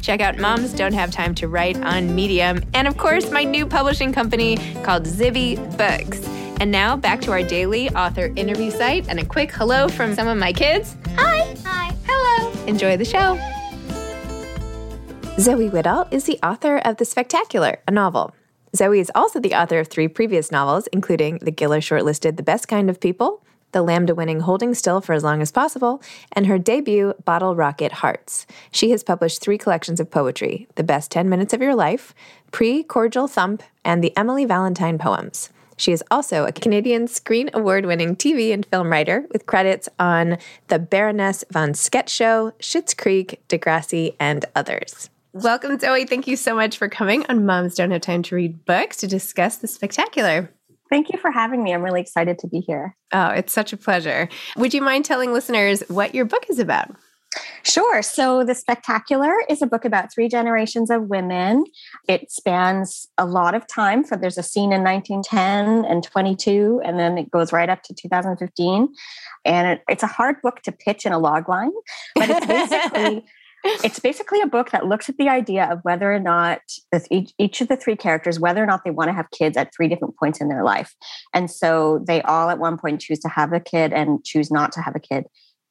Check out Moms Don't Have Time to Write on Medium. And of course, my new publishing company called Zibby Books. And now back to our daily author interview site and a quick hello from some of my kids. Hi. Hi. Hello. Enjoy the show. Zoe Whittall is the author of The Spectacular, a novel. Zoe is also the author of three previous novels, including the Giller shortlisted The Best Kind of People, the Lambda winning Holding Still for as Long as Possible, and her debut, Bottle Rocket Hearts. She has published three collections of poetry The Best 10 Minutes of Your Life, Precordial Thump, and the Emily Valentine Poems. She is also a Canadian Screen Award winning TV and film writer with credits on The Baroness von Sketch Show, Schitt's Creek, Degrassi, and others. Welcome, Zoe. Thank you so much for coming on Moms Don't Have Time to Read Books to discuss the spectacular. Thank you for having me. I'm really excited to be here. Oh, it's such a pleasure. Would you mind telling listeners what your book is about? Sure. So, The Spectacular is a book about three generations of women. It spans a lot of time. For there's a scene in 1910 and 22, and then it goes right up to 2015. And it, it's a hard book to pitch in a log line, but it's basically it's basically a book that looks at the idea of whether or not each, each of the three characters, whether or not they want to have kids at three different points in their life. And so they all at one point choose to have a kid and choose not to have a kid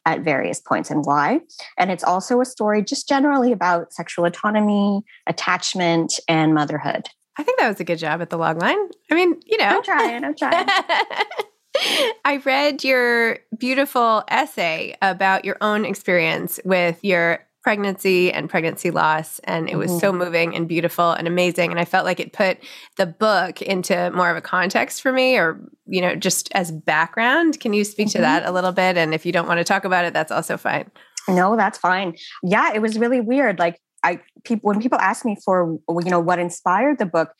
at various points and why. And it's also a story just generally about sexual autonomy, attachment, and motherhood. I think that was a good job at the log line. I mean, you know. I'm trying, I'm trying. I read your beautiful essay about your own experience with your pregnancy and pregnancy loss. And it was mm-hmm. so moving and beautiful and amazing. And I felt like it put the book into more of a context for me or, you know, just as background. Can you speak mm-hmm. to that a little bit? And if you don't want to talk about it, that's also fine. No, that's fine. Yeah, it was really weird. Like I people when people ask me for you know what inspired the book,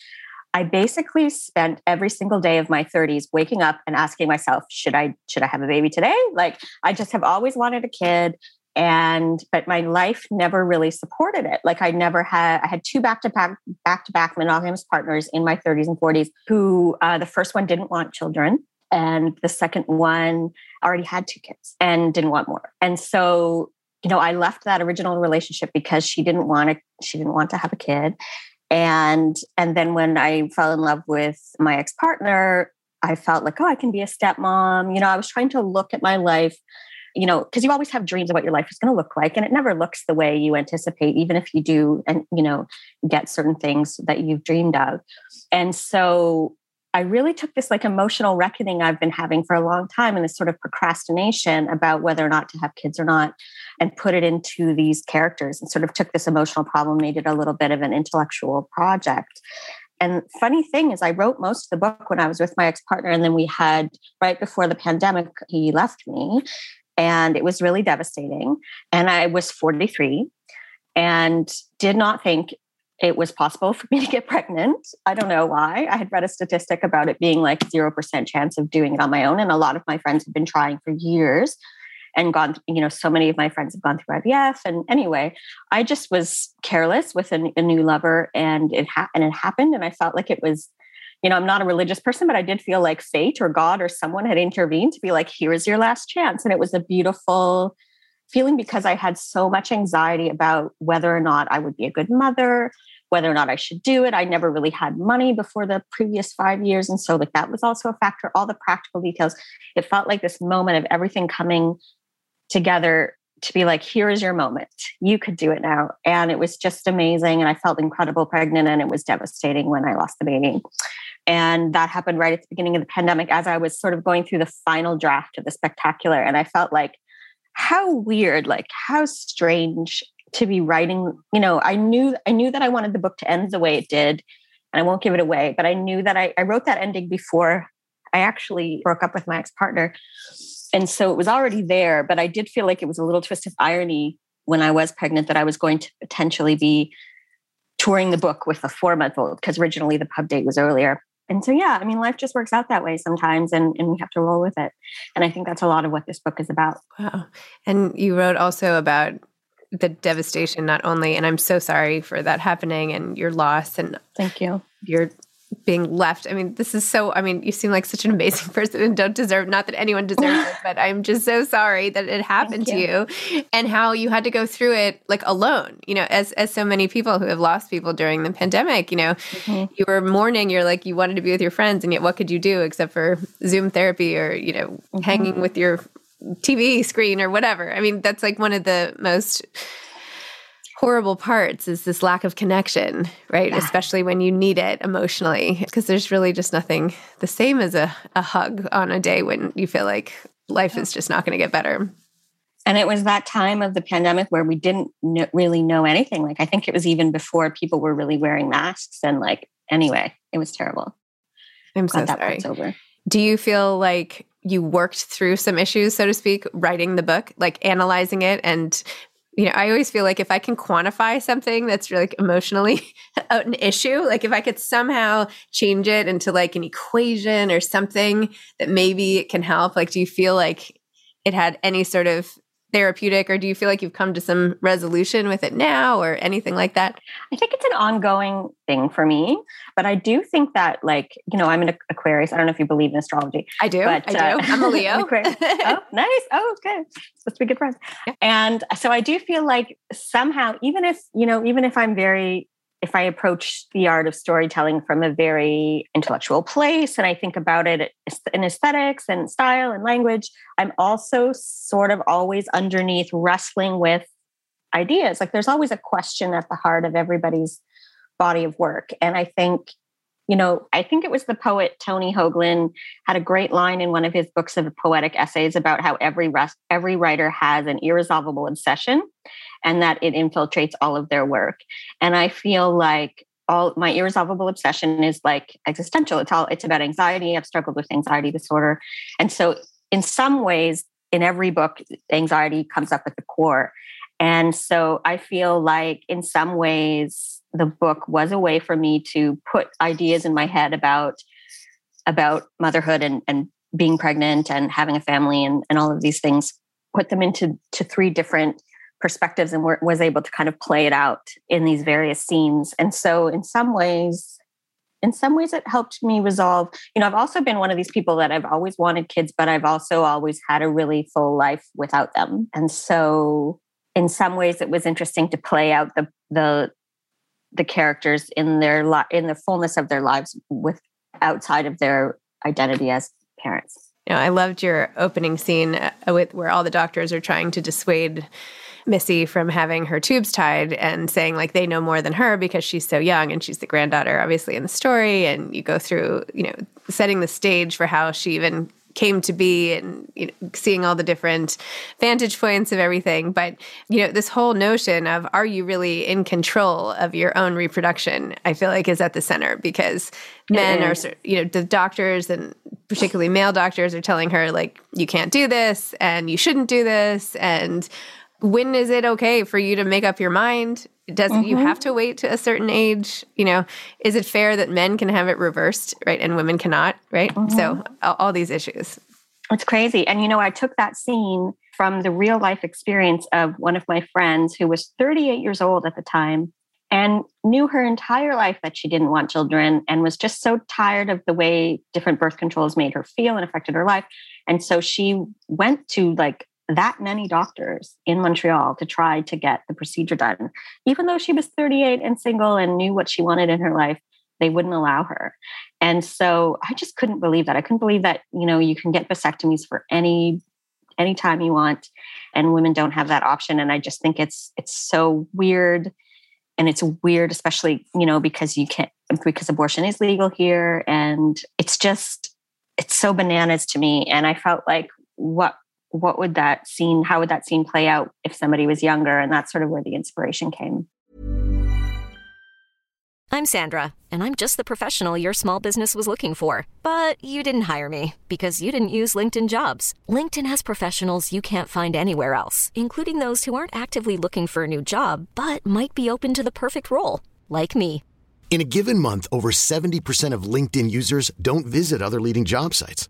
I basically spent every single day of my 30s waking up and asking myself, should I should I have a baby today? Like I just have always wanted a kid and but my life never really supported it. Like i never had i had two back-to-back back-to-back monogamous partners in my 30s and 40s who uh, the first one didn't want children and the second one already had two kids and didn't want more. And so you know i left that original relationship because she didn't want to she didn't want to have a kid. And and then when i fell in love with my ex-partner i felt like oh i can be a stepmom. You know i was trying to look at my life you know, because you always have dreams of what your life is going to look like, and it never looks the way you anticipate, even if you do, and you know, get certain things that you've dreamed of. And so, I really took this like emotional reckoning I've been having for a long time and this sort of procrastination about whether or not to have kids or not and put it into these characters and sort of took this emotional problem, made it a little bit of an intellectual project. And funny thing is, I wrote most of the book when I was with my ex partner. And then we had, right before the pandemic, he left me. And it was really devastating. And I was 43 and did not think it was possible for me to get pregnant. I don't know why. I had read a statistic about it being like 0% chance of doing it on my own. And a lot of my friends have been trying for years and gone, you know, so many of my friends have gone through IVF. And anyway, I just was careless with a, a new lover and it, ha- and it happened. And I felt like it was, you know, I'm not a religious person, but I did feel like fate or God or someone had intervened to be like, here is your last chance. And it was a beautiful feeling because I had so much anxiety about whether or not I would be a good mother, whether or not I should do it. I never really had money before the previous five years. And so, like, that was also a factor, all the practical details. It felt like this moment of everything coming together to be like, here is your moment. You could do it now. And it was just amazing. And I felt incredible pregnant, and it was devastating when I lost the baby. And that happened right at the beginning of the pandemic as I was sort of going through the final draft of the spectacular. And I felt like, how weird, like how strange to be writing you know i knew i knew that i wanted the book to end the way it did and i won't give it away but i knew that i, I wrote that ending before i actually broke up with my ex-partner and so it was already there but i did feel like it was a little twist of irony when i was pregnant that i was going to potentially be touring the book with a four month old because originally the pub date was earlier and so yeah i mean life just works out that way sometimes and, and we have to roll with it. And i think that's a lot of what this book is about. Wow. And you wrote also about the devastation not only and i'm so sorry for that happening and your loss and thank you. you're being left i mean this is so i mean you seem like such an amazing person and don't deserve not that anyone deserves it but i'm just so sorry that it happened to you. you and how you had to go through it like alone you know as as so many people who have lost people during the pandemic you know mm-hmm. you were mourning you're like you wanted to be with your friends and yet what could you do except for zoom therapy or you know mm-hmm. hanging with your TV screen or whatever. I mean, that's like one of the most horrible parts is this lack of connection, right? Yeah. Especially when you need it emotionally, because there's really just nothing the same as a, a hug on a day when you feel like life is just not going to get better. And it was that time of the pandemic where we didn't kn- really know anything. Like, I think it was even before people were really wearing masks. And, like, anyway, it was terrible. I'm so sorry. over. Do you feel like you worked through some issues, so to speak, writing the book, like analyzing it and you know, I always feel like if I can quantify something that's really like emotionally out an issue, like if I could somehow change it into like an equation or something that maybe it can help, like do you feel like it had any sort of therapeutic or do you feel like you've come to some resolution with it now or anything like that? I think it's an ongoing thing for me but i do think that like you know i'm an aquarius. I don't know if you believe in astrology i do but, i do. uh, i'm a leo. oh nice. Oh good. Supposed to be good friends. Yeah. and so i do feel like somehow even if you know even if i'm very if I approach the art of storytelling from a very intellectual place and I think about it in aesthetics and style and language, I'm also sort of always underneath wrestling with ideas. Like there's always a question at the heart of everybody's body of work. And I think you know, I think it was the poet Tony Hoagland had a great line in one of his books of poetic essays about how every rest, every writer has an irresolvable obsession and that it infiltrates all of their work. And I feel like all my irresolvable obsession is like existential. It's all it's about anxiety. I've struggled with anxiety disorder. And so in some ways, in every book, anxiety comes up at the core. And so I feel like in some ways the book was a way for me to put ideas in my head about about motherhood and, and being pregnant and having a family and, and all of these things, put them into to three different perspectives and was able to kind of play it out in these various scenes. And so in some ways, in some ways it helped me resolve you know i've also been one of these people that i've always wanted kids but i've also always had a really full life without them and so in some ways it was interesting to play out the the the characters in their li- in the fullness of their lives with outside of their identity as parents. Know, I loved your opening scene uh, with where all the doctors are trying to dissuade Missy from having her tubes tied and saying like they know more than her because she's so young and she's the granddaughter obviously in the story and you go through, you know, setting the stage for how she even came to be and you know, seeing all the different vantage points of everything. But, you know, this whole notion of are you really in control of your own reproduction, I feel like is at the center because men are, you know, the doctors and particularly male doctors are telling her, like, you can't do this and you shouldn't do this. And when is it okay for you to make up your mind? Does mm-hmm. you have to wait to a certain age? You know, is it fair that men can have it reversed, right, and women cannot, right? Mm-hmm. So all, all these issues. It's crazy. And you know, I took that scene from the real life experience of one of my friends who was 38 years old at the time and knew her entire life that she didn't want children and was just so tired of the way different birth controls made her feel and affected her life. And so she went to like that many doctors in Montreal to try to get the procedure done. Even though she was 38 and single and knew what she wanted in her life, they wouldn't allow her. And so I just couldn't believe that. I couldn't believe that, you know, you can get vasectomies for any any time you want and women don't have that option and I just think it's it's so weird and it's weird especially, you know, because you can't because abortion is legal here and it's just it's so bananas to me and I felt like what what would that scene how would that scene play out if somebody was younger? And that's sort of where the inspiration came. I'm sandra and i'm just the professional your small business was looking for. But you didn't hire me because you didn't use linkedin jobs. Linkedin has professionals you can't find anywhere else including those who aren't actively looking for a new job but might be open to the perfect role like me. In a given month over 70% of linkedin users don't visit other leading job sites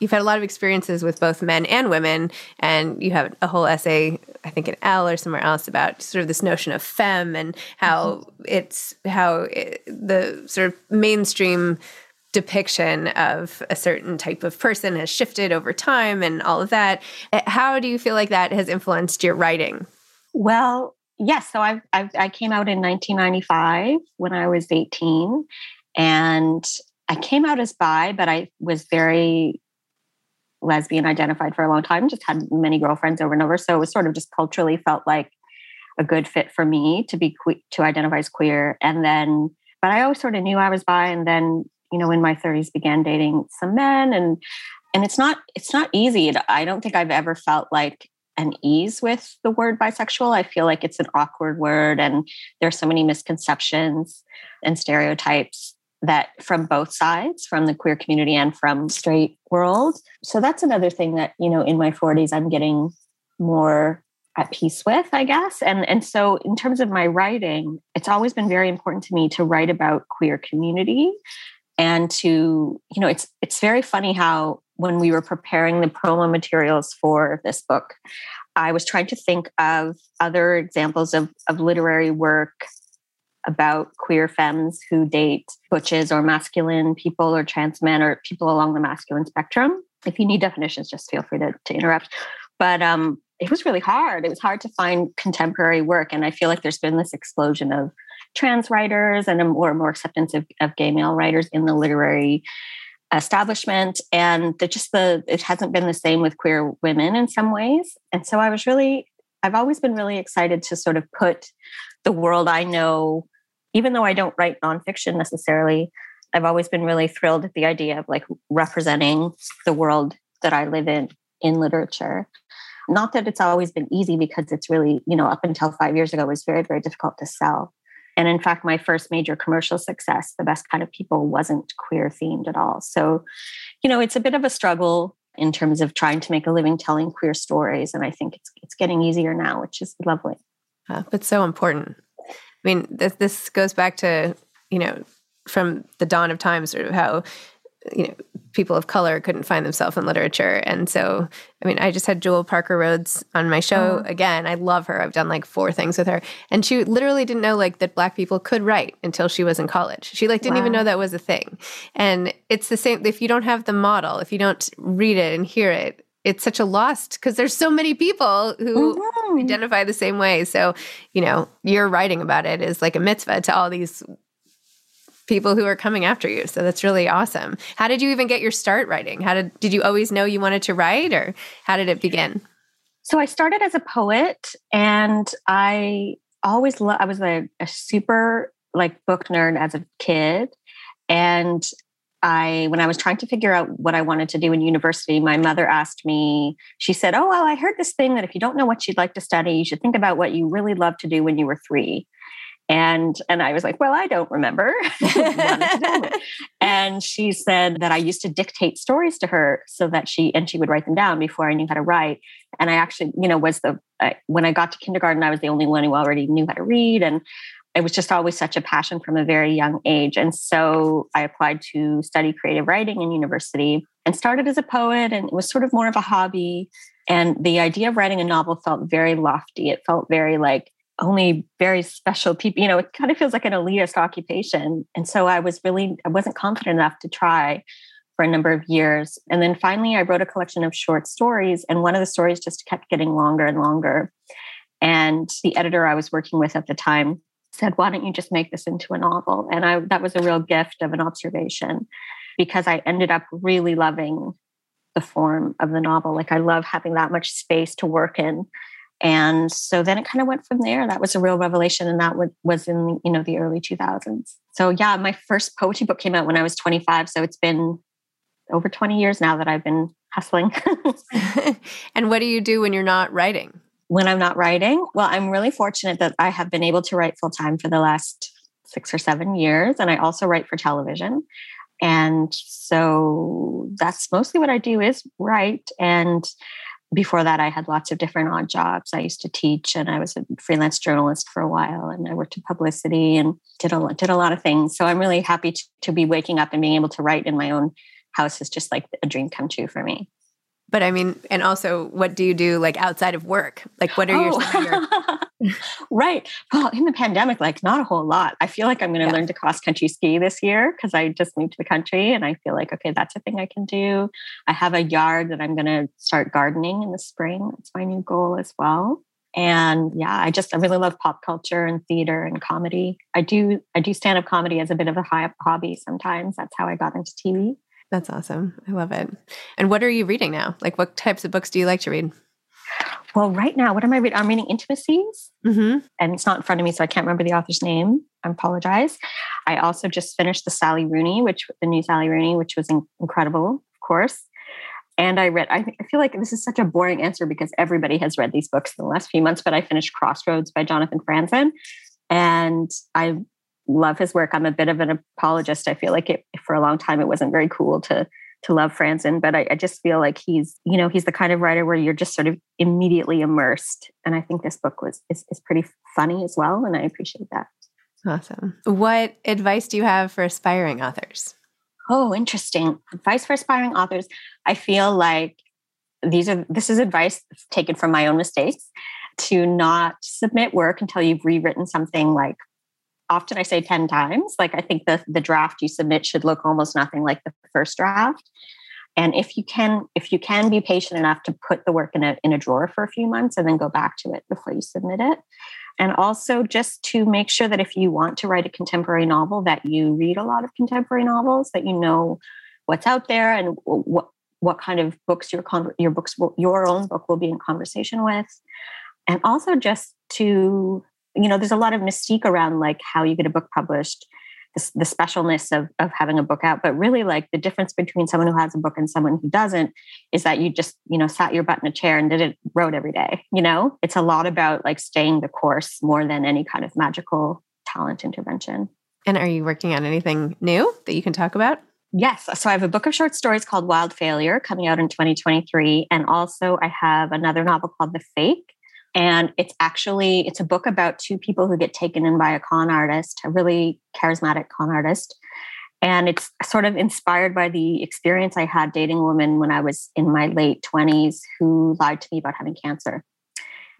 you've had a lot of experiences with both men and women, and you have a whole essay, I think in Elle or somewhere else, about sort of this notion of femme and how mm-hmm. it's how it, the sort of mainstream depiction of a certain type of person has shifted over time and all of that. Uh, how do you feel like that has influenced your writing? Well, yes. So I've, I've I came out in 1995 when I was 18, and I came out as bi, but I was very lesbian identified for a long time, just had many girlfriends over and over. So it was sort of just culturally felt like a good fit for me to be que- to identify as queer. And then, but I always sort of knew I was bi. And then, you know, in my 30s, began dating some men, and and it's not it's not easy. I don't think I've ever felt like an ease with the word bisexual. I feel like it's an awkward word and there's so many misconceptions and stereotypes that from both sides, from the queer community and from straight world. So that's another thing that, you know, in my 40s I'm getting more at peace with, I guess. And and so in terms of my writing, it's always been very important to me to write about queer community and to, you know, it's it's very funny how when we were preparing the promo materials for this book, I was trying to think of other examples of, of literary work about queer femmes who date butches or masculine people or trans men or people along the masculine spectrum. If you need definitions, just feel free to, to interrupt. But um, it was really hard. It was hard to find contemporary work. And I feel like there's been this explosion of trans writers and a more more acceptance of, of gay male writers in the literary establishment. And that just the it hasn't been the same with queer women in some ways. And so I was really, I've always been really excited to sort of put the world I know, even though I don't write nonfiction necessarily, I've always been really thrilled at the idea of like representing the world that I live in in literature. Not that it's always been easy because it's really, you know, up until five years ago, was very, very difficult to sell. And in fact, my first major commercial success, The Best Kind of People, wasn't queer themed at all. So, you know, it's a bit of a struggle in terms of trying to make a living telling queer stories. And I think it's, it's getting easier now, which is lovely. Uh, but so important. I mean, this, this goes back to, you know, from the dawn of time, sort of how you know people of color couldn't find themselves in literature. And so i mean i just had jewell parker rhodes on my show oh. again. I love her. I've done like four things with her. And she literally didn't know like that black people could write until she was in college. She like didn't wow. even know that was a thing. And it's the same if you don't have the model if you don't read it and hear it it's such a lost because there's so many people who mm-hmm. identify the same way. So, you know, you're writing about it is like a mitzvah to all these people who are coming after you. So that's really awesome. How did you even get your start writing? How did did you always know you wanted to write or how did it begin? So I started as a poet and I always lo- I was a, a super like book nerd as a kid and I, when I was trying to figure out what I wanted to do in university, my mother asked me, she said, Oh, well, I heard this thing that if you don't know what you'd like to study, you should think about what you really loved to do when you were three. And and i was like well i don't remember. And she said that i used to dictate stories to her so that she and she would write them down before i knew how to write. And i actually you know was the uh, when i got to kindergarten i was the only one who already knew how to read. And it was just always such a passion from a very young age. And so i applied to study creative writing in university and started as a poet and it was sort of more of a hobby. And the idea of writing a novel felt very lofty. It felt very like only very special people you know it kind of feels like an elitist occupation. And so i was really i wasn't confident enough to try for a number of years. And then finally i wrote a collection of short stories and one of the stories just kept getting longer and longer. And the editor i was working with at the time said why don't you just make this into a novel? And i that was a real gift of an observation because i ended up really loving the form of the novel. Like i love having that much space to work in. And so then it kind of went from there. That was a real revelation and that was in you know the early 2000s so yeah my first poetry book came out when i was 25 so it's been over 20 years now that i've been hustling. And what do you do when you're not writing when i'm not writing well i'm really fortunate that i have been able to write full time for the last six or seven years and i also write for television and so that's mostly what i do is write and before that, I had lots of different odd jobs. I used to teach, and I was a freelance journalist for a while, and I worked in publicity and did a did a lot of things. So I'm really happy to, to be waking up and being able to write in my own house is just like a dream come true for me. But I mean, and also, what do you do like outside of work? Like, what are oh. your right. Well, in the pandemic, like not a whole lot. I feel like I'm going to yeah. learn to cross country ski this year because I just moved to the country and I feel like, okay, that's a thing I can do. I have a yard that I'm going to start gardening in the spring. That's my new goal as well. And yeah, I just, I really love pop culture and theater and comedy. I do, I do stand up comedy as a bit of a hobby sometimes. That's how I got into TV. That's awesome. I love it. And what are you reading now? Like, what types of books do you like to read? Well, right now, what am I reading? I'm reading Intimacies, mm-hmm. and it's not in front of me, so I can't remember the author's name. I apologize. I also just finished the Sally Rooney, which the new Sally Rooney, which was in- incredible, of course. And I read, I, I feel like this is such a boring answer because everybody has read these books in the last few months, but I finished Crossroads by Jonathan Franzen. And I love his work. I'm a bit of an apologist. I feel like it, for a long time it wasn't very cool to to love Franzen, but I, I, just feel like he's, you know, he's the kind of writer where you're just sort of immediately immersed. And I think this book was is, is pretty funny as well, and I appreciate that. Awesome. What advice do you have for aspiring authors? Oh, interesting. Advice for aspiring authors. I feel like these are this is advice taken from my own mistakes to not submit work until you've rewritten something like often I say 10 times. Like I think the the draft you submit should look almost nothing like the first draft. And if you can, if you can be patient enough to put the work in a in a drawer for a few months and then go back to it before you submit it. And also just to make sure that if you want to write a contemporary novel, that you read a lot of contemporary novels, that you know what's out there and what what kind of books your con- your books will, your own book will be in conversation with and also just to you know, there's a lot of mystique around like how you get a book published, the, the specialness of, of having a book out. But really, like the difference between someone who has a book and someone who doesn't is that you just, you know, sat your butt in a chair and did it, wrote every day. You know, it's a lot about like staying the course more than any kind of magical talent intervention. And are you working on anything new that you can talk about? Yes. So I have a book of short stories called Wild Failure coming out in 2023. And also I have another novel called The Fake and it's actually it's a book about two people who get taken in by a con artist a really charismatic con artist. And it's sort of inspired by the experience i had dating a woman when i was in my late 20s who lied to me about having cancer.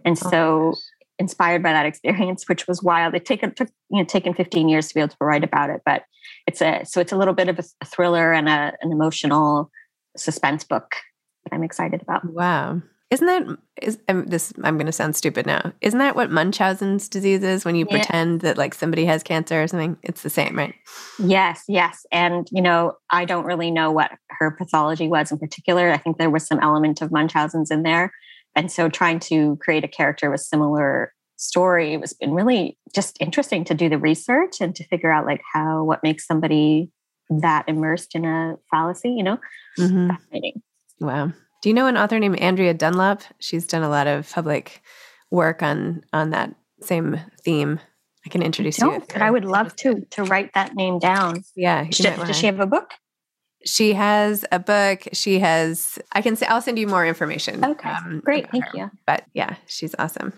And oh so inspired by that experience which was wild. It taken took you know taken 15 years to be able to write about it but it's a so it's a little bit of a, a thriller and a, an emotional suspense book that i'm excited about. Wow isn't that is um, this? I'm going to sound stupid now. Isn't that what Munchausen's disease is? When you yeah. pretend that like somebody has cancer or something, it's the same, right? Yes, yes. And you know, I don't really know what her pathology was in particular. I think there was some element of Munchausen's in there, and so trying to create a character with similar story it was been really just interesting to do the research and to figure out like how what makes somebody that immersed in a fallacy. You know, mm-hmm. fascinating. Wow. Do you know an author named Andrea Dunlop? She's done a lot of public work on on that same theme. I can introduce I you. But I would love to to write that name down. Yeah. Does, does she have a book? She has a book. She has. I can say. I'll send you more information. Okay. Um, Great. Thank her. you. But yeah, she's awesome.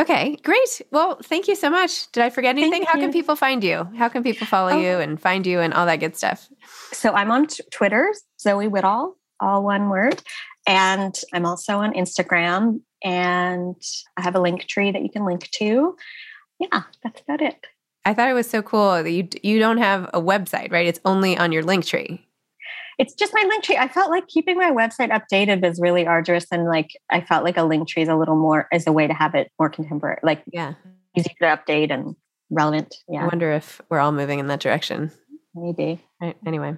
Okay, great. Well, thank you so much. Did I forget anything? Thank How you. can people find you? How can people follow oh. you and find you and all that good stuff? So I'm on t- Twitter, Zoe Whittall, all one word. And I'm also on Instagram and I have a link tree that you can link to. Yeah, that's about it. I thought it was so cool that you you don't have a website, right? It's only on your link tree. It's just my link tree. I felt like keeping my website updated was really arduous and like I felt like a link tree is a little more as a way to have it more contemporary, like yeah, easy to update and relevant. Yeah. I wonder if we're all moving in that direction. Maybe. Right, anyway.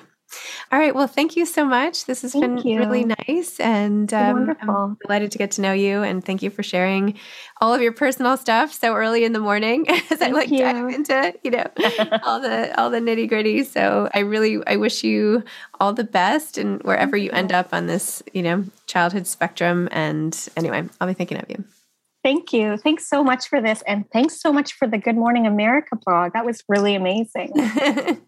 All right. Well, thank you so much. This has thank been you. really nice. And um, I'm delighted to get to know you. And thank you for sharing all of your personal stuff so early in the morning as thank I like you. dive into, you know, all the all the nitty gritty. So I really I wish you all the best and wherever you end up on this, you know, childhood spectrum. And anyway, I'll be thinking of you. Thank you. Thanks so much for this. And thanks so much for the Good Morning America blog. That was really amazing.